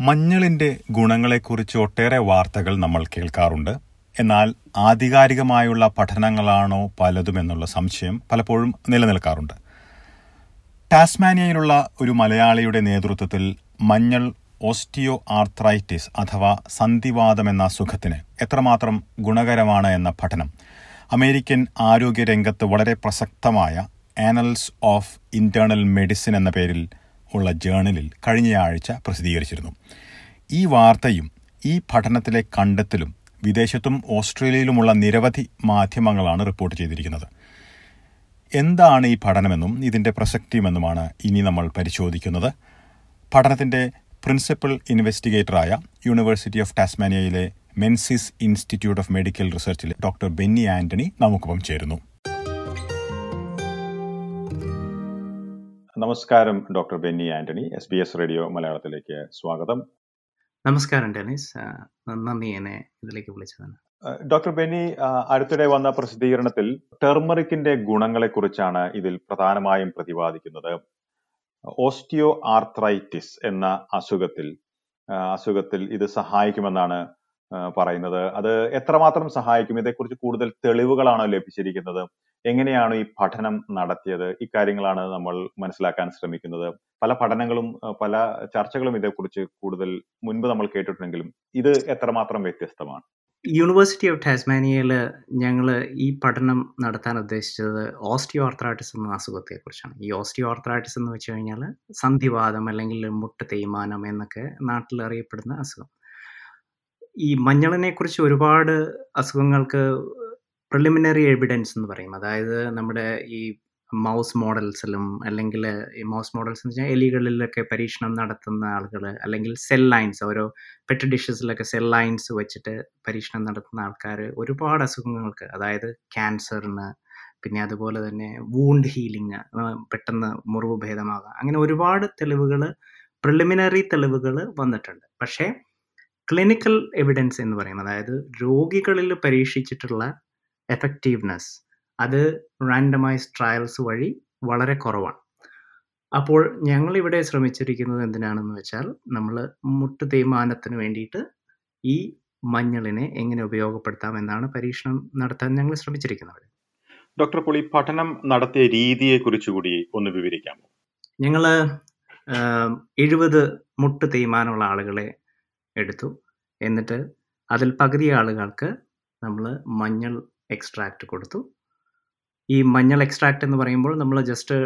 മഞ്ഞളിന്റെ ഗുണങ്ങളെക്കുറിച്ച് ഒട്ടേറെ വാർത്തകൾ നമ്മൾ കേൾക്കാറുണ്ട്. എന്നാൽ ആധികാരികമായുള്ള പഠനങ്ങളാണോ പലതും എന്നുള്ള സംശയം പലപ്പോഴും നിലനിൽക്കാറുണ്ട്. ടാസ്മാനിയയിലുള്ള ഒരു മലയാളിയുടെ നേതൃത്വത്തിൽ മഞ്ഞൾ ഓസ്റ്റിയോ ആർത്രൈറ്റിസ് അഥവാ സന്ധിവാദം എന്ന അസുഖത്തിന് എത്രമാത്രം ഗുണകരമാണ് എന്ന പഠനം അമേരിക്കൻ ആരോഗ്യരംഗത്ത് വളരെ പ്രസക്തമായ ആനൽസ് ഓഫ് ഇന്റേണൽ മെഡിസിൻ എന്ന പേരിൽ ഉള്ള ജേണലിൽ കഴിഞ്ഞയാഴ്ച പ്രസിദ്ധീകരിച്ചിരുന്നു. ഈ വാർത്തയും ഈ പഠനത്തിലെ കണ്ടെത്തലും വിദേശത്തും ഓസ്ട്രേലിയയിലുമുള്ള നിരവധി മാധ്യമങ്ങളാണ് റിപ്പോർട്ട് ചെയ്തിരിക്കുന്നത്. എന്താണ് ഈ പഠനമെന്നും ഇതിന്റെ പ്രസക്തിയുമെന്നുമാണ് ഇനി നമ്മൾ പരിശോധിക്കുന്നത്. പഠനത്തിന്റെ പ്രിൻസിപ്പൽ ഇൻവെസ്റ്റിഗേറ്ററായ യൂണിവേഴ്സിറ്റി ഓഫ് ടാസ്മാനിയയിലെ മെൻസിസ് ഇൻസ്റ്റിറ്റ്യൂട്ട് ഓഫ് മെഡിക്കൽ റിസർച്ചിലെ ഡോക്ടർ ബെന്നി ആന്റണി നമുക്കൊപ്പം ചേരുന്നു. നമസ്കാരം doctor Benny Antony S B S radio മലയാളത്തിലേക്ക് സ്വാഗതം. നമസ്കാരം ടെനീസ് നന്ദി എന്നെ ഇതിലേക്ക് വിളിച്ചതിന്. ഡോക്ടർ ബെന്നി അടുത്തിടെ വന്ന പ്രസിദ്ധീകരണത്തിൽ ടെർമറിക്കിന്റെ ഗുണങ്ങളെക്കുറിച്ചാണ് ഇതിൽ പ്രധാനമായും പ്രതിപാദിക്കുന്നത്. ഓസ്റ്റിയോ ആർത്രൈറ്റിസ് എന്ന അസുഖത്തിൽ അസുഖത്തിൽ ഇത് സഹായിക്കുമെന്നാണ് പറയുന്നത്. അത് എത്രമാത്രം സഹായിക്കും? ഇതേക്കുറിച്ച് കൂടുതൽ തെളിവുകളാണോ ലഭിച്ചിരിക്കുന്നത്? എങ്ങനെയാണ് ഈ പഠനം നടത്തിയത്? ഇക്കാര്യങ്ങളാണ് നമ്മൾ മനസ്സിലാക്കാൻ ശ്രമിക്കുന്നത്. പല പഠനങ്ങളും പല ചർച്ചകളും ഇതേക്കുറിച്ച് കൂടുതൽ മുൻപ് നമ്മൾ കേട്ടിട്ടുണ്ടെങ്കിലും ഇത് എത്രമാത്രം വ്യത്യസ്തമാണ്? യൂണിവേഴ്സിറ്റി ഓഫ് ടാസ്മാനിയയിൽ ഞങ്ങൾ ഈ പഠനം നടത്താൻ ഉദ്ദേശിച്ചത് ഓസ്റ്റിയോ ആർത്രൈറ്റിസ് എന്ന അസുഖത്തെക്കുറിച്ചാണ്. ഈ ഓസ്റ്റിയോ ആർത്രൈറ്റിസ് എന്ന് വെച്ച് കഴിഞ്ഞാൽ സന്ധിവാദം അല്ലെങ്കിൽ മുട്ട് തേയ്മാനം എന്നൊക്കെ നാട്ടിൽ അറിയപ്പെടുന്ന അസുഖം. ഈ മഞ്ഞളിനെ കുറിച്ച് ഒരുപാട് അസുഖങ്ങൾക്ക് പ്രിലിമിനറി എവിഡൻസ് എന്ന് പറയും. അതായത് നമ്മുടെ ഈ മൗസ് മോഡൽസിലും അല്ലെങ്കിൽ ഈ മൗസ് മോഡൽസ് എന്ന് വെച്ചാൽ എലികളിലൊക്കെ പരീക്ഷണം നടത്തുന്ന ആളുകൾ അല്ലെങ്കിൽ സെൽ ലൈൻസ് ഓരോ പെറ്റ് ഡിഷസിലൊക്കെ സെൽ ലൈൻസ് വെച്ചിട്ട് പരീക്ഷണം നടത്തുന്ന ആൾക്കാർ ഒരുപാട് അസുഖങ്ങൾക്ക് അതായത് ക്യാൻസറിന് പിന്നെ അതുപോലെ തന്നെ വൂണ്ട് ഹീലിംഗ് പെട്ടെന്ന് മുറിവ് ഭേദമാകാം. അങ്ങനെ ഒരുപാട് തെളിവുകൾ പ്രിലിമിനറി തെളിവുകൾ വന്നിട്ടുണ്ട്. പക്ഷേ ക്ലിനിക്കൽ എവിഡൻസ് എന്ന് പറയും അതായത് രോഗികളിൽ പരീക്ഷിച്ചിട്ടുള്ള എഫക്റ്റീവ്നെസ് അത് റാൻഡമൈസ് ട്രയൽസ് വഴി വളരെ കുറവാണ്. അപ്പോൾ ഞങ്ങളിവിടെ ശ്രമിച്ചിരിക്കുന്നത് എന്തിനാണെന്ന് വെച്ചാൽ നമ്മൾ മുട്ട് തേയ്മാനത്തിന് വേണ്ടിയിട്ട് ഈ മഞ്ഞളിനെ എങ്ങനെ ഉപയോഗപ്പെടുത്താം എന്നാണ് പരീക്ഷണം നടത്താൻ ഞങ്ങൾ ശ്രമിച്ചിരിക്കുന്നത്. ഡോക്ടർ പോളി പഠനം നടത്തിയ രീതിയെ കുറിച്ച് കൂടി ഒന്ന് വിവരിക്കാമോ? ഞങ്ങൾ എഴുപത് മുട്ട് തേയ്മാനമുള്ള ആളുകളെ എടുത്തു. എന്നിട്ട് അതിൽ പകുതി ആളുകൾക്ക് നമ്മൾ മഞ്ഞൾ എക്സ്ട്രാക്റ്റ് കൊടുത്തു. ഈ മഞ്ഞൾ എക്സ്ട്രാക്റ്റ് എന്ന് പറയുമ്പോൾ നമ്മൾ ജസ്റ്റ്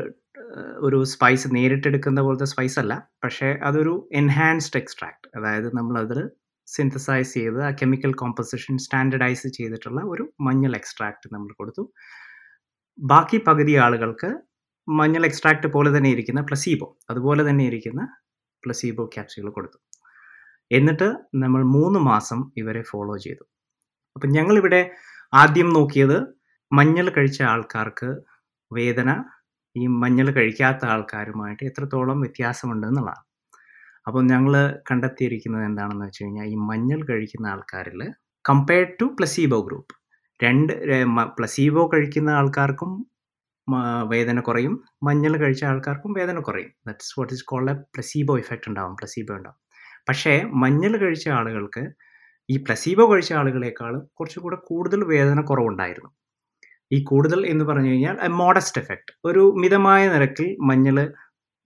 ഒരു സ്പൈസ് നേരിട്ടെടുക്കുന്ന പോലത്തെ സ്പൈസ് അല്ല. പക്ഷേ അതൊരു എൻഹാൻസ്ഡ് എക്സ്ട്രാക്ട് അതായത് നമ്മളതിൽ സിന്തസൈസ് ചെയ്ത് ആ കെമിക്കൽ കോമ്പസിഷൻ സ്റ്റാൻഡർഡൈസ് ചെയ്തിട്ടുള്ള ഒരു മഞ്ഞൾ എക്സ്ട്രാക്റ്റ് നമ്മൾ കൊടുത്തു. ബാക്കി പകുതി ആളുകൾക്ക് മഞ്ഞൾ എക്സ്ട്രാക്റ്റ് പോലെ തന്നെ ഇരിക്കുന്ന പ്ലസീബോ അതുപോലെ തന്നെ ഇരിക്കുന്ന പ്ലസീബോ ക്യാപ്സ്യൂൾ കൊടുത്തു. എന്നിട്ട് നമ്മൾ മൂന്ന് മാസം ഇവരെ ഫോളോ ചെയ്തു. അപ്പം ഞങ്ങളിവിടെ ആദ്യം നോക്കിയത് മഞ്ഞൾ കഴിച്ച ആൾക്കാർക്ക് വേദന ഈ മഞ്ഞൾ കഴിക്കാത്ത ആൾക്കാരുമായിട്ട് എത്രത്തോളം വ്യത്യാസമുണ്ട് എന്നുള്ളതാണ്. അപ്പോൾ ഞങ്ങൾ കണ്ടെത്തിയിരിക്കുന്നത് എന്താണെന്ന് വെച്ച് കഴിഞ്ഞാൽ ഈ മഞ്ഞൾ കഴിക്കുന്ന ആൾക്കാരിൽ കമ്പയർഡ് ടു പ്ലസീബോ ഗ്രൂപ്പ് രണ്ട് പ്ലസീബോ കഴിക്കുന്ന ആൾക്കാർക്കും വേദന കുറയും മഞ്ഞൾ കഴിച്ച ആൾക്കാർക്കും വേദന കുറയും. That's what is called a placebo effect ഉണ്ടാവും പ്ലസീബോ ഉണ്ടാവും. പക്ഷേ മഞ്ഞൾ കഴിച്ച ആളുകൾക്ക് ഈ പ്ലസീബോ കഴിച്ച ആളുകളെക്കാളും കുറച്ചുകൂടെ കൂടുതൽ വേദന കുറവുണ്ടായിരുന്നു. ഈ കൂടുതൽ എന്ന് പറഞ്ഞു കഴിഞ്ഞാൽ മോഡസ്റ്റ് എഫക്റ്റ് ഒരു മിതമായ നിരക്കിൽ മഞ്ഞൾ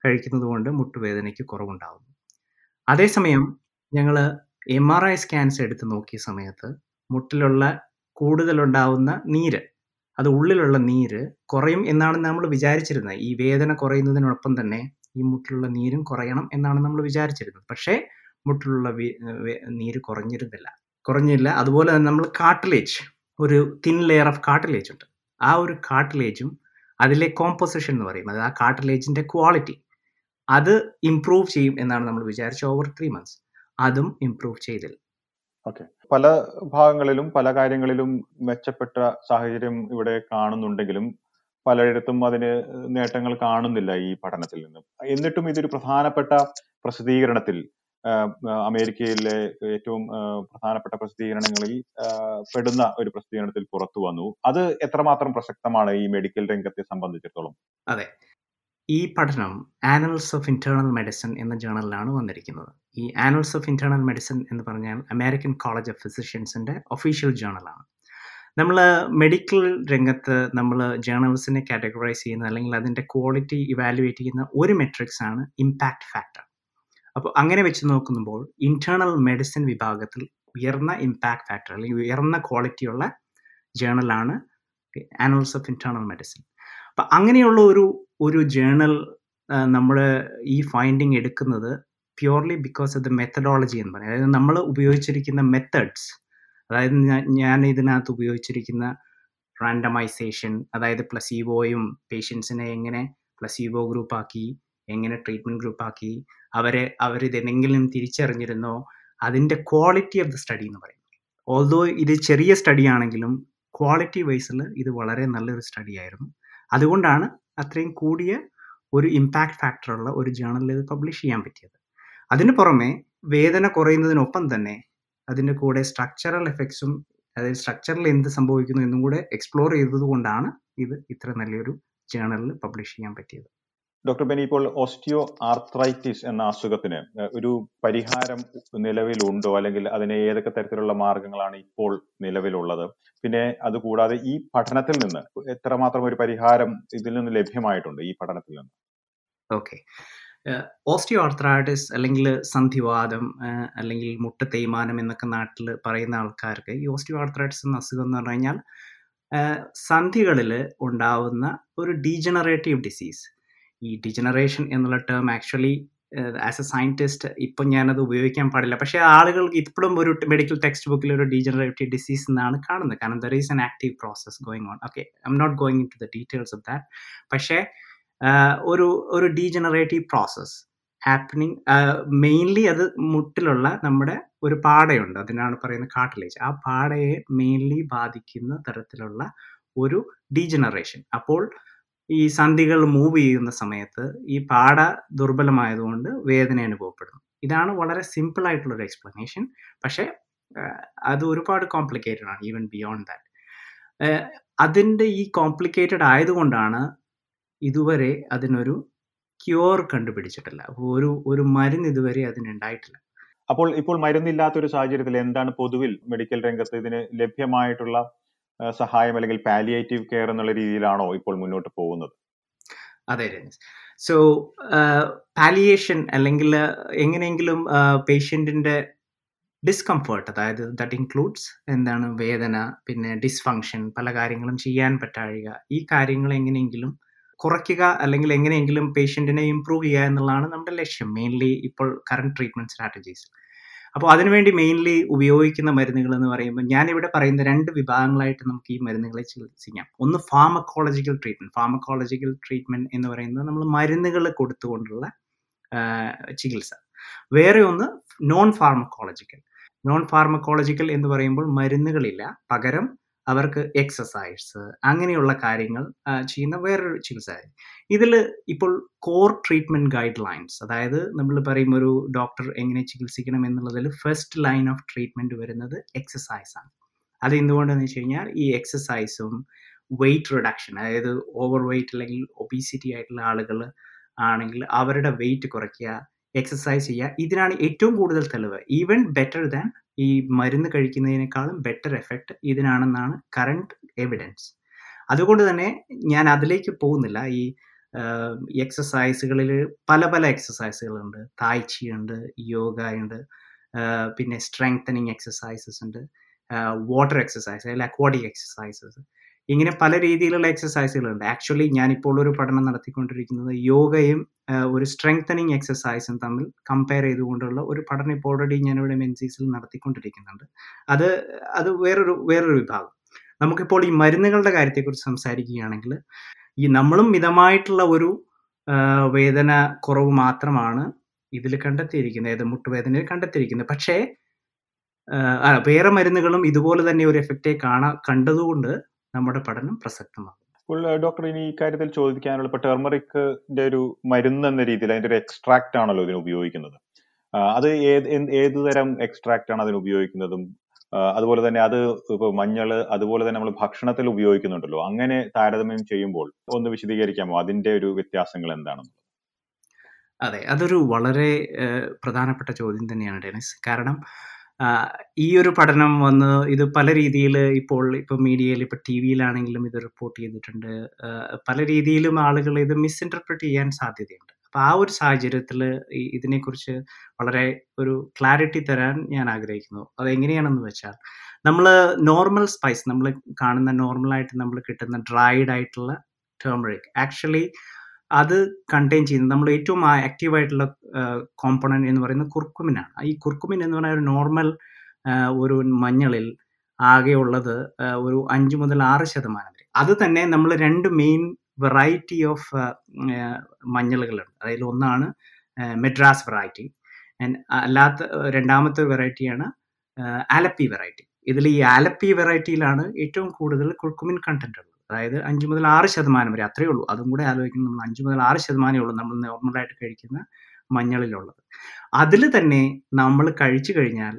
കഴിക്കുന്നത് കൊണ്ട് മുട്ടുവേദനയ്ക്ക് കുറവുണ്ടാകുന്നു അതേസമയം ഞങ്ങൾ എം ആർ ഐ സ്കാൻസ് എടുത്ത് നോക്കിയ സമയത്ത് മുട്ടിലുള്ള കൂടുതലുണ്ടാവുന്ന നീര് അത് ഉള്ളിലുള്ള നീര് കുറയും എന്നാണ് നമ്മൾ വിചാരിച്ചിരുന്നത്. ഈ വേദന കുറയുന്നതിനൊപ്പം തന്നെ ഈ മുട്ടിലുള്ള നീരും കുറയണം എന്നാണ് നമ്മൾ വിചാരിച്ചിരുന്നത്. പക്ഷേ മുട്ടിലുള്ള നീര് കുറഞ്ഞിരുന്നില്ല. കുറഞ്ഞില്ല. അതുപോലെ തന്നെ നമ്മൾ കാട്ടിലേജ് ഒരു തിൻ ലെയർ ഓഫ് കാട്ടിലേജ് ഉണ്ട്. ആ ഒരു കാട്ടിലേജും അതിലെ കോമ്പോസിഷൻ എന്ന് പറയും. അത് ആ കാർട്ടിലേജിന്റെ ക്വാളിറ്റി അത് ഇംപ്രൂവ് ചെയ്യും എന്നാണ് നമ്മൾ വിചാരിച്ചത് ഓവർ ത്രീ മന്ത്സ് അതും ഇംപ്രൂവ് ചെയ്തില്ല. ഓക്കെ. പല ഭാഗങ്ങളിലും പല കാര്യങ്ങളിലും മെച്ചപ്പെട്ട സാഹചര്യം ഇവിടെ കാണുന്നുണ്ടെങ്കിലും പലയിടത്തും അതിന് നേട്ടങ്ങൾ കാണുന്നില്ല ഈ പഠനത്തിൽ നിന്നും. എന്നിട്ടും ഇതൊരു പ്രധാനപ്പെട്ട പ്രസിദ്ധീകരണത്തിൽ അമേരിക്കയിലെ ഏറ്റവും പ്രധാനപ്പെട്ട പ്രസിദ്ധീകരണങ്ങളിൽ പെടുന്ന ഒരു പ്രസിദ്ധീകരണത്തിൽ പുറത്തു വന്നു. അത് എത്രമാത്രം പ്രസക്തമാണ് ഈ മെഡിക്കൽ രംഗത്തെ സംബന്ധിച്ചിടത്തോളം? അതെ. ഈ പഠനം ആനൽസ് ഓഫ് ഇന്റേണൽ മെഡിസിൻ എന്ന ജേണലിലാണ് വന്നിരിക്കുന്നത്. ഈ ആനൽസ് ഓഫ് ഇന്റേണൽ മെഡിസിൻ എന്ന് പറഞ്ഞാൽ അമേരിക്കൻ കോളേജ് ഓഫ് ഫിസിഷ്യൻസിന്റെ ഒഫീഷ്യൽ ജേണലാണ് നമ്മൾ മെഡിക്കൽ രംഗത്ത് നമ്മൾ ജേണൽസിനെ കാറ്റഗറൈസ് ചെയ്യുന്ന അല്ലെങ്കിൽ അതിന്റെ ക്വാളിറ്റി ഇവാലുവേറ്റ് ചെയ്യുന്ന ഒരു മെട്രിക്സ് ആണ് ഇമ്പാക്ട് ഫാക്ടർ അപ്പോൾ അങ്ങനെ വെച്ച് നോക്കുമ്പോൾ ഇന്റേണൽ മെഡിസിൻ വിഭാഗത്തിൽ ഉയർന്ന ഇമ്പാക്ട് ഫാക്ടർ അല്ലെങ്കിൽ ഉയർന്ന ക്വാളിറ്റിയുള്ള ജേണലാണ് ആനൽസ് ഓഫ് ഇന്റേണൽ മെഡിസിൻ അപ്പം അങ്ങനെയുള്ള ഒരു ഒരു ജേണൽ നമ്മൾ ഈ ഫൈൻഡിങ് എടുക്കുന്നത് purely because of the methodology എന്ന് പറയും. അതായത് നമ്മൾ ഉപയോഗിച്ചിരിക്കുന്ന മെത്തേഡ്സ് അതായത് ഞാൻ ഇതിനകത്ത് ഉപയോഗിച്ചിരിക്കുന്ന റാൻഡമൈസേഷൻ അതായത് പ്ലസീവോയും പേഷ്യൻസിനെ എങ്ങനെ പ്ലസീവോ ഗ്രൂപ്പാക്കി എങ്ങനെ ട്രീറ്റ്മെന്റ് ഗ്രൂപ്പാക്കി അവരെ അവരിതെന്തെങ്കിലും തിരിച്ചറിഞ്ഞിരുന്നോ അതിന്റെ ക്വാളിറ്റി ഓഫ് ദ സ്റ്റഡി എന്ന് പറയും. ഓൾദോ ഇത് ചെറിയ സ്റ്റഡി ആണെങ്കിലും ക്വാളിറ്റി വൈസിൽ ഇത് വളരെ നല്ലൊരു സ്റ്റഡി ആയിരുന്നു. അതുകൊണ്ടാണ് അത്രയും കൂടിയ ഒരു ഇമ്പാക്ട് ഫാക്ടറുള്ള ഒരു ജേണലിൽ ഇത് പബ്ലിഷ് ചെയ്യാൻ പറ്റിയത്. അതിന് പുറമെ വേദന കുറയുന്നതിനൊപ്പം തന്നെ അതിന്റെ കൂടെ സ്ട്രക്ചറൽ എഫക്ട്സും അതായത് സ്ട്രക്ചറിൽ എന്ത് സംഭവിക്കുന്നു എന്നും കൂടെ എക്സ്പ്ലോർ ചെയ്തതുകൊണ്ടാണ് ഇത് ഇത്ര നല്ലൊരു ജേണലിൽ പബ്ലിഷ് ചെയ്യാൻ പറ്റിയത്. ഡോക്ടർ ബെനി ഇപ്പോൾ ഓസ്റ്റിയോ ആർത്രൈറ്റിസ് എന്ന അസുഖത്തിന് ഒരു പരിഹാരം നിലവിലുണ്ടോ? അല്ലെങ്കിൽ അതിന് ഏതൊക്കെ തരത്തിലുള്ള മാർഗങ്ങളാണ് ഇപ്പോൾ നിലവിലുള്ളത്? പിന്നെ അതുകൂടാതെ ഈ പഠനത്തിൽ നിന്ന് എത്രമാത്രം ഒരു പരിഹാരം ഇതിൽ നിന്ന് ലഭ്യമായിട്ടുണ്ട് ഈ പഠനത്തിൽ നിന്ന്? ഓക്കെ. ഓസ്റ്റിയോ ആർത്രൈറ്റിസ് അല്ലെങ്കിൽ സന്ധിവാദം അല്ലെങ്കിൽ മുട്ട തേയ്മാനം എന്നൊക്കെ നാട്ടിൽ പറയുന്ന ആൾക്കാർക്ക് ഈ ഓസ്റ്റിയോ ആർത്രൈറ്റിസ് എന്ന അസുഖം എന്ന് പറഞ്ഞു കഴിഞ്ഞാൽ സന്ധികളിൽ ഉണ്ടാവുന്ന ഒരു ഡീജനറേറ്റീവ് ഡിസീസ്. ഈ ഡിജനറേഷൻ എന്നുള്ള term actually as a scientist ഇപ്പം ഞാനത് ഉപയോഗിക്കാൻ പാടില്ല. പക്ഷേ ആളുകൾക്ക് ഇപ്പോഴും ഒരു മെഡിക്കൽ ടെക്സ്റ്റ് ബുക്കിൽ ഒരു ഡീജനറേറ്റീവ് ഡിസീസ് എന്നാണ് കാണുന്നത്. കാരണം there is an active process going on okay I'm not going to the details of that പക്ഷേ ഒരു ഒരു ഡീജനറേറ്റീവ് പ്രോസസ് ഹാപ്പനിങ് മെയിൻലി അത് മുട്ടിലുള്ള നമ്മുടെ ഒരു പാടയുണ്ട്. അതിനാണ് പറയുന്നത് കാട്ടിലേജ് ആ പാടയെ മെയിൻലി ബാധിക്കുന്ന തരത്തിലുള്ള ഒരു ഡീജനറേഷൻ അപ്പോൾ ഈ സന്ധികൾ മൂവ് ചെയ്യുന്ന സമയത്ത് ഈ പാട ദുർബലമായതുകൊണ്ട് വേദന അനുഭവപ്പെടുന്നു. ഇതാണ് വളരെ സിമ്പിൾ ആയിട്ടുള്ള ഒരു എക്സ്പ്ലനേഷൻ പക്ഷേ അത് ഒരുപാട് കോംപ്ലിക്കേറ്റഡ് ആണ് ഈവൻ ബിയോണ്ട് ദാറ്റ് അതിന്റെ ഈ കോംപ്ലിക്കേറ്റഡ് ആയതുകൊണ്ടാണ് ഇതുവരെ അതിനൊരു ക്യൂർ കണ്ടുപിടിച്ചിട്ടില്ല. ഒരു ഒരു മരുന്ന് ഇതുവരെ അതിനുണ്ടായിട്ടില്ല. അപ്പോൾ ഇപ്പോൾ മരുന്നില്ലാത്ത ഒരു സാഹചര്യത്തിൽ എന്താണ് പൊതുവിൽ മെഡിക്കൽ രംഗത്ത് ഇതിന് ലഭ്യമായിട്ടുള്ള സഹായം അല്ലെങ്കിൽ പാലിയേറ്റീവ് കെയർ എന്നുള്ള രീതിയിലാണോ ഇപ്പോൾ മുന്നോട്ട് പോകുന്നത്? അതെ സോ പാലിയേഷൻ അല്ലെങ്കിൽ എങ്ങനെയെങ്കിലും പേഷ്യന്റിന്റെ ഡിസ്കംഫേർട്ട് അതായത് ദറ്റ് ഇൻക്ലൂഡ്സ് എന്താണ് വേദന പിന്നെ ഡിസ്ഫങ്ഷൻ പല കാര്യങ്ങളും ചെയ്യാൻ പറ്റാഴിക ഈ കാര്യങ്ങൾ എങ്ങനെയെങ്കിലും കുറയ്ക്കുക അല്ലെങ്കിൽ എങ്ങനെയെങ്കിലും പേഷ്യന്റിനെ ഇമ്പ്രൂവ് ചെയ്യുക എന്നുള്ളതാണ് നമ്മുടെ ലക്ഷ്യം. മെയിൻലി ഇപ്പോൾ കറണ്ട് ട്രീറ്റ്മെന്റ് സ്ട്രാറ്റജീസ് അപ്പോൾ അതിനുവേണ്ടി മെയിൻലി ഉപയോഗിക്കുന്ന മരുന്നുകൾ എന്ന് പറയുമ്പോൾ ഞാനിവിടെ പറയുന്ന രണ്ട് വിഭാഗങ്ങളായിട്ട് നമുക്ക് ഈ മരുന്നുകളെ ചികിത്സിക്കാം. ഒന്ന് ഫാർമക്കോളജിക്കൽ ട്രീറ്റ്മെന്റ് ഫാർമക്കോളജിക്കൽ ട്രീറ്റ്മെന്റ് എന്ന് പറയുന്നത് നമ്മൾ മരുന്നുകൾ കൊടുത്തുകൊണ്ടുള്ള ചികിത്സ. വേറെ ഒന്ന് നോൺ ഫാർമക്കോളജിക്കൽ നോൺ ഫാർമക്കോളജിക്കൽ എന്ന് പറയുമ്പോൾ മരുന്നുകളില്ല. പകരം അവർക്ക് എക്സസൈസ് അങ്ങനെയുള്ള കാര്യങ്ങൾ ചെയ്യുന്ന വേറൊരു ചികിത്സ ഇതിൽ ഇപ്പോൾ കോർ ട്രീറ്റ്മെന്റ് ഗൈഡ് ലൈൻസ് അതായത് നമ്മൾ പറയും ഒരു ഡോക്ടർ എങ്ങനെ ചികിത്സിക്കണം എന്നുള്ളതിൽ ഫസ്റ്റ് ലൈൻ ഓഫ് ട്രീറ്റ്മെന്റ് വരുന്നത് എക്സസൈസ് ആണ്. അത് എന്തുകൊണ്ടെന്ന് വെച്ച് കഴിഞ്ഞാൽ ഈ എക്സസൈസും വെയിറ്റ് റിഡക്ഷൻ അതായത് ഓവർ വെയിറ്റ് അല്ലെങ്കിൽ ഒബീസിറ്റി ആയിട്ടുള്ള ആളുകൾ ആണെങ്കിൽ അവരുടെ വെയിറ്റ് കുറയ്ക്കുക എക്സസൈസ് ചെയ്യുക ഇതിനാണ് ഏറ്റവും കൂടുതൽ തെളിവ്. ഈവൻ ബെറ്റർ ദാൻ ഈ മരുന്ന് കഴിക്കുന്നതിനേക്കാളും ബെറ്റർ എഫക്റ്റ് ഇതിനാണെന്നാണ് കറണ്ട് എവിഡൻസ് അതുകൊണ്ട് തന്നെ ഞാൻ അതിലേക്ക് പോകുന്നില്ല. ഈ എക്സസൈസുകളിൽ പല പല എക്സസൈസുകളുണ്ട് തായ്ച്ചിയുണ്ട് യോഗ ഉണ്ട് പിന്നെ സ്ട്രെങ്തനിങ് എക്സസൈസസ് ഉണ്ട് വാട്ടർ എക്സസൈസ് അല്ലെങ്കിൽ അക്വാട്ടിക് എക്സസൈസസ് ഇങ്ങനെ പല രീതിയിലുള്ള എക്സസൈസുകളുണ്ട് ആക്ച്വലി ഞാനിപ്പോൾ ഒരു പഠനം നടത്തിക്കൊണ്ടിരിക്കുന്നത് യോഗയും ഒരു സ്ട്രെങ്തനിങ് എക്സസൈസും തമ്മിൽ കമ്പയർ ചെയ്തുകൊണ്ടുള്ള ഒരു പഠനം ഇപ്പോൾ ഓൾറെഡി ഞാനിവിടെ മെൻസീസിൽ നടത്തിക്കൊണ്ടിരിക്കുന്നുണ്ട്. അത് അത് വേറൊരു വേറൊരു വിഭാഗം. നമുക്കിപ്പോൾ ഈ മരുന്നുകളുടെ കാര്യത്തെക്കുറിച്ച് സംസാരിക്കുകയാണെങ്കിൽ ഈ നമ്മളും മിതമായിട്ടുള്ള ഒരു വേദന കുറവ് മാത്രമാണ് ഇതിൽ കണ്ടെത്തിയിരിക്കുന്നത് ഏത് മുട്ടുവേദനയിൽ കണ്ടെത്തിയിരിക്കുന്നത്. പക്ഷേ വേറെ മരുന്നുകളും ഇതുപോലെ തന്നെ ഒരു എഫക്റ്റേ കാണാ കണ്ടതുകൊണ്ട് നമ്മുടെ പഠനം പ്രസക്തമാകും. ഡോക്ടർ ഇനി ഈ കാര്യത്തിൽ ചോദിക്കാനുള്ള ഇപ്പൊ ടെർമറിക്കിന്റെ ഒരു മരുന്ന് എന്ന രീതിയിൽ അതിന്റെ ഒരു എക്സ്ട്രാക്ട് ആണല്ലോ ഇതിന് ഉപയോഗിക്കുന്നത്. അത് ഏത് ഏത് തരം എക്സ്ട്രാക്ട് ആണ് അതിന് ഉപയോഗിക്കുന്നതും? അതുപോലെ തന്നെ അത് ഇപ്പൊ മഞ്ഞൾ അതുപോലെ തന്നെ നമ്മൾ ഭക്ഷണത്തിൽ ഉപയോഗിക്കുന്നുണ്ടല്ലോ. അങ്ങനെ താരതമ്യം ചെയ്യുമ്പോൾ ഒന്ന് വിശദീകരിക്കാമോ? അതിന്റെ ഒരു വ്യത്യാസങ്ങൾ എന്താണെന്ന്? അതെ അതൊരു വളരെ പ്രധാനപ്പെട്ട ചോദ്യം തന്നെയാണ് ഡെനിസ്. കാരണം ഈ ഒരു പഠനം വന്ന് ഇത് പല രീതിയിൽ ഇപ്പോൾ ഇപ്പോൾ മീഡിയയിൽ ഇപ്പോൾ ടി വിയിലാണെങ്കിലും ഇത് റിപ്പോർട്ട് ചെയ്തിട്ടുണ്ട്. പല രീതിയിലും ആളുകൾ ഇത് മിസ്ഇന്റർപ്രറ്റ് ചെയ്യാൻ സാധ്യതയുണ്ട്. അപ്പോൾ ആ ഒരു സാഹചര്യത്തിൽ ഇതിനെക്കുറിച്ച് വളരെ ഒരു ക്ലാരിറ്റി തരാൻ ഞാൻ ആഗ്രഹിക്കുന്നു. അത് എങ്ങനെയാണെന്ന് വെച്ചാൽ നമ്മൾ നോർമൽ സ്പൈസ് നമ്മൾ കാണുന്ന നോർമലായിട്ട് നമ്മൾ കിട്ടുന്ന ഡ്രൈഡ് ആയിട്ടുള്ള ടേമറിക് ആക്ച്വലി അത് കണ്ടെയ്ൻ ചെയ്യുന്നത് നമ്മൾ ഏറ്റവും ആക്റ്റീവായിട്ടുള്ള കോമ്പണന്റ് എന്ന് പറയുന്നത് കുർക്കുമിനാണ്. ഈ കുർക്കുമിൻ എന്ന് പറയുന്ന ഒരു നോർമൽ ഒരു മഞ്ഞളിൽ ആകെ ഉള്ളത് ഒരു അഞ്ച് മുതൽ ആറ് ശതമാനം വരെ. അത് തന്നെ നമ്മൾ രണ്ട് മെയിൻ വെറൈറ്റി ഓഫ് മഞ്ഞളുകളുണ്ട്. അതിൽ ഒന്നാണ് മെഡ്രാസ് വെറൈറ്റി അല്ലാത്ത രണ്ടാമത്തെ വെറൈറ്റിയാണ് ആലപ്പി വെറൈറ്റി ഇതിൽ ഈ ആലപ്പി വെറൈറ്റിയിലാണ് ഏറ്റവും കൂടുതൽ കുർക്കുമിൻ കണ്ടന്റ് ഉള്ളത്. അതായത് അഞ്ച് മുതൽ ആറ് ശതമാനം വരെ അത്രയേ ഉള്ളൂ. അതും കൂടെ ആലോചിക്കുന്നത് നമ്മൾ അഞ്ച് മുതൽ ആറ് ശതമാനമേ ഉള്ളൂ നമ്മൾ നോർമലായിട്ട് കഴിക്കുന്ന മഞ്ഞളിലുള്ളത്. അതിൽ തന്നെ നമ്മൾ കഴിച്ചു കഴിഞ്ഞാൽ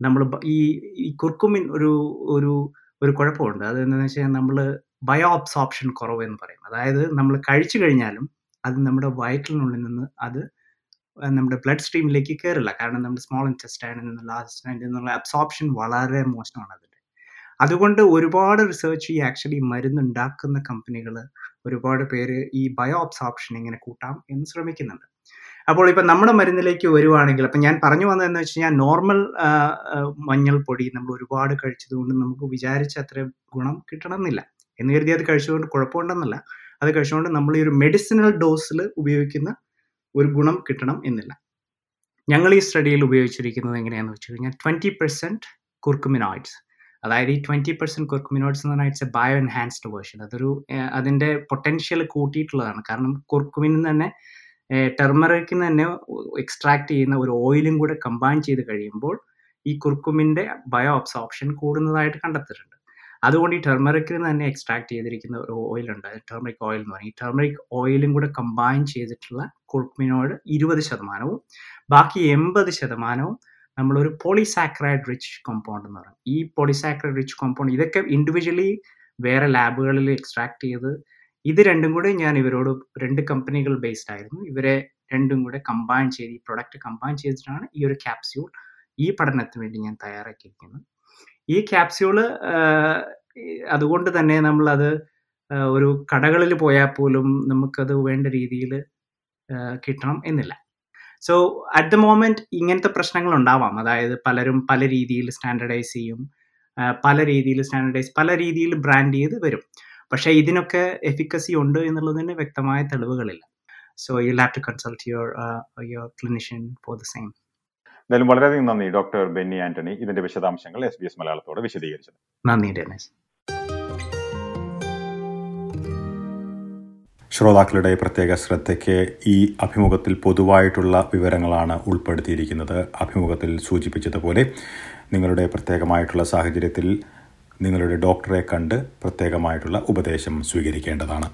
നമ്മൾ ഈ ഈ കുർക്കുമിൻ ഒരു ഒരു ഒരു കുഴപ്പമുണ്ട്. അത് എന്താണെന്ന് വെച്ചാൽ നമ്മൾ ബയോഅബ്സോപ്ഷൻ കുറവ് എന്ന് പറയും. അതായത് നമ്മൾ കഴിച്ചു കഴിഞ്ഞാലും അത് നമ്മുടെ വയറ്റിനുള്ളിൽ നിന്ന് അത് നമ്മുടെ ബ്ലഡ് സ്ട്രീമിലേക്ക് കയറില്ല. കാരണം നമ്മുടെ സ്മോൾ ഇന്റസ്റ്റൈനിൽ നിന്നുള്ള അബ്സോപ്ഷൻ വളരെ മോശമാണ് അതുകൊണ്ട് ഒരുപാട് റിസർച്ച് ഈ ആക്ച്വലി മരുന്നുണ്ടാക്കുന്ന കമ്പനികൾ ഒരുപാട് പേര് ഈ ബയോ ഓപ്ഷൻ ഇങ്ങനെ കൂട്ടാം എന്ന് ശ്രമിക്കുന്നുണ്ട്. അപ്പോൾ ഇപ്പം നമ്മുടെ മരുന്നിലേക്ക് വരുവാണെങ്കിൽ അപ്പം ഞാൻ പറഞ്ഞു വന്നതെന്ന് വെച്ച് കഴിഞ്ഞാൽ നോർമൽ മഞ്ഞൾപ്പൊടി നമ്മൾ ഒരുപാട് കഴിച്ചതുകൊണ്ട് നമുക്ക് വിചാരിച്ച അത്ര ഗുണം കിട്ടണമെന്നില്ല. എന്ന് കരുതി അത് കഴിച്ചുകൊണ്ട് കുഴപ്പമുണ്ടെന്നല്ല. അത് കഴിച്ചുകൊണ്ട് നമ്മൾ ഈ ഒരു മെഡിസിനൽ ഡോസിൽ ഉപയോഗിക്കുന്ന ഒരു ഗുണം കിട്ടണം എന്നില്ല. ഞങ്ങൾ ഈ സ്റ്റഡിയിൽ ഉപയോഗിച്ചിരിക്കുന്നത് എങ്ങനെയാണെന്ന് വെച്ച് കഴിഞ്ഞാൽ ട്വന്റി പെർസെന്റ് കുർക്കുമിനോയിഡ്സ് അതായത് ഈ ട്വന്റി പെർസെന്റ് കുർക്കുമിനോയിഡ്സ് എന്ന് പറഞ്ഞാൽ it's a bio enhanced version അതൊരു അതിന്റെ പൊട്ടൻഷ്യൽ കൂട്ടിയിട്ടുള്ളതാണ്. കാരണം കുർക്കുമിൻ തന്നെ ടെർമറിക്കിൽ നിന്ന് തന്നെ എക്സ്ട്രാക്ട് ചെയ്യുന്ന ഒരു ഓയിലും കൂടെ കമ്പൈൻ ചെയ്ത് കഴിയുമ്പോൾ ഈ കുർക്കുമിന്റെ ബയോ അബ്സോർപ്ഷൻ കൂടുന്നതായിട്ട് കണ്ടെത്തിയിട്ടുണ്ട്. അതുകൊണ്ട് ഈ ടെർമറിക്കിൽ നിന്ന് തന്നെ എക്സ്ട്രാക്ട് ചെയ്തിരിക്കുന്ന ഒരു ഓയിൽ ഉണ്ട്. ടെർമറിക് ഓയിൽ എന്ന് പറയും. ഈ ടെർമറിക് ഓയിലും കൂടെ കമ്പൈൻ ചെയ്തിട്ടുള്ള കുർക്കുമിനോട് ഇരുപത് ശതമാനവും ബാക്കി എൺപത് ശതമാനവും നമ്മളൊരു പോളിസാക്രൈഡ് റിച്ച് കോമ്പൗണ്ട് എന്ന് പറയും. ഈ പോളിസാക്രൈഡ് റിച്ച് കോമ്പൗണ്ട് ഇതൊക്കെ ഇൻഡിവിജ്വലി വേറെ ലാബുകളിൽ എക്സ്ട്രാക്ട് ചെയ്ത് ഇത് രണ്ടും കൂടെ ഞാൻ ഇവരോട് രണ്ട് കമ്പനികൾ ബേസ്ഡ് ആയിരുന്നു. ഇവരെ രണ്ടും കൂടെ കമ്പൈൻ ചെയ്ത് ഈ പ്രൊഡക്റ്റ് കമ്പൈൻ ചെയ്തിട്ടാണ് ഈ ഒരു ക്യാപ്സ്യൂൾ ഈ പഠനത്തിന് വേണ്ടി ഞാൻ തയ്യാറാക്കിയിരിക്കുന്നത്. ഈ ക്യാപ്സ്യൂൾ അതുകൊണ്ട് തന്നെ നമ്മളത് ഒരു കടകളിൽ പോയാൽ പോലും നമുക്കത് വേണ്ട രീതിയിൽ കിട്ടണം എന്നില്ല. സോ അറ്റ് ദ മോമെന്റ് ഇങ്ങനത്തെ പ്രശ്നങ്ങൾ ഉണ്ടാവാം അതായത് പലരും പല രീതിയിൽ സ്റ്റാൻഡർഡൈസ് ചെയ്യും. പല രീതിയിൽ സ്റ്റാൻഡർഡൈസ് പല രീതിയിൽ ബ്രാൻഡ് ചെയ്ത് വരും. പക്ഷേ ഇതിനൊക്കെ എഫിക്കസി ഉണ്ട് എന്നുള്ളതിന് വ്യക്തമായ തെളിവുകളില്ല. So you have to consult your your clinician for the same എന്തായാലും വളരെയധികം നന്ദി ഡോക്ടർ ബെന്നി ആന്റണി. ഇതിന്റെ വിശദാംശങ്ങൾ എസ് ബി എസ് മലയാളത്തോടെ വിശദീകരിച്ചത് നന്ദി ഡെനിസ് ശ്രോതാക്കളുടെ പ്രത്യേക ശ്രദ്ധയ്ക്ക് ഈ അഭിമുഖത്തിൽ പൊതുവായിട്ടുള്ള വിവരങ്ങളാണ് ഉൾപ്പെടുത്തിയിരിക്കുന്നത്. അഭിമുഖത്തിൽ സൂചിപ്പിച്ചതുപോലെ നിങ്ങളുടെ പ്രത്യേകമായിട്ടുള്ള സാഹചര്യത്തിൽ നിങ്ങളുടെ ഡോക്ടറെ കണ്ട് പ്രത്യേകമായിട്ടുള്ള ഉപദേശം സ്വീകരിക്കേണ്ടതാണ്.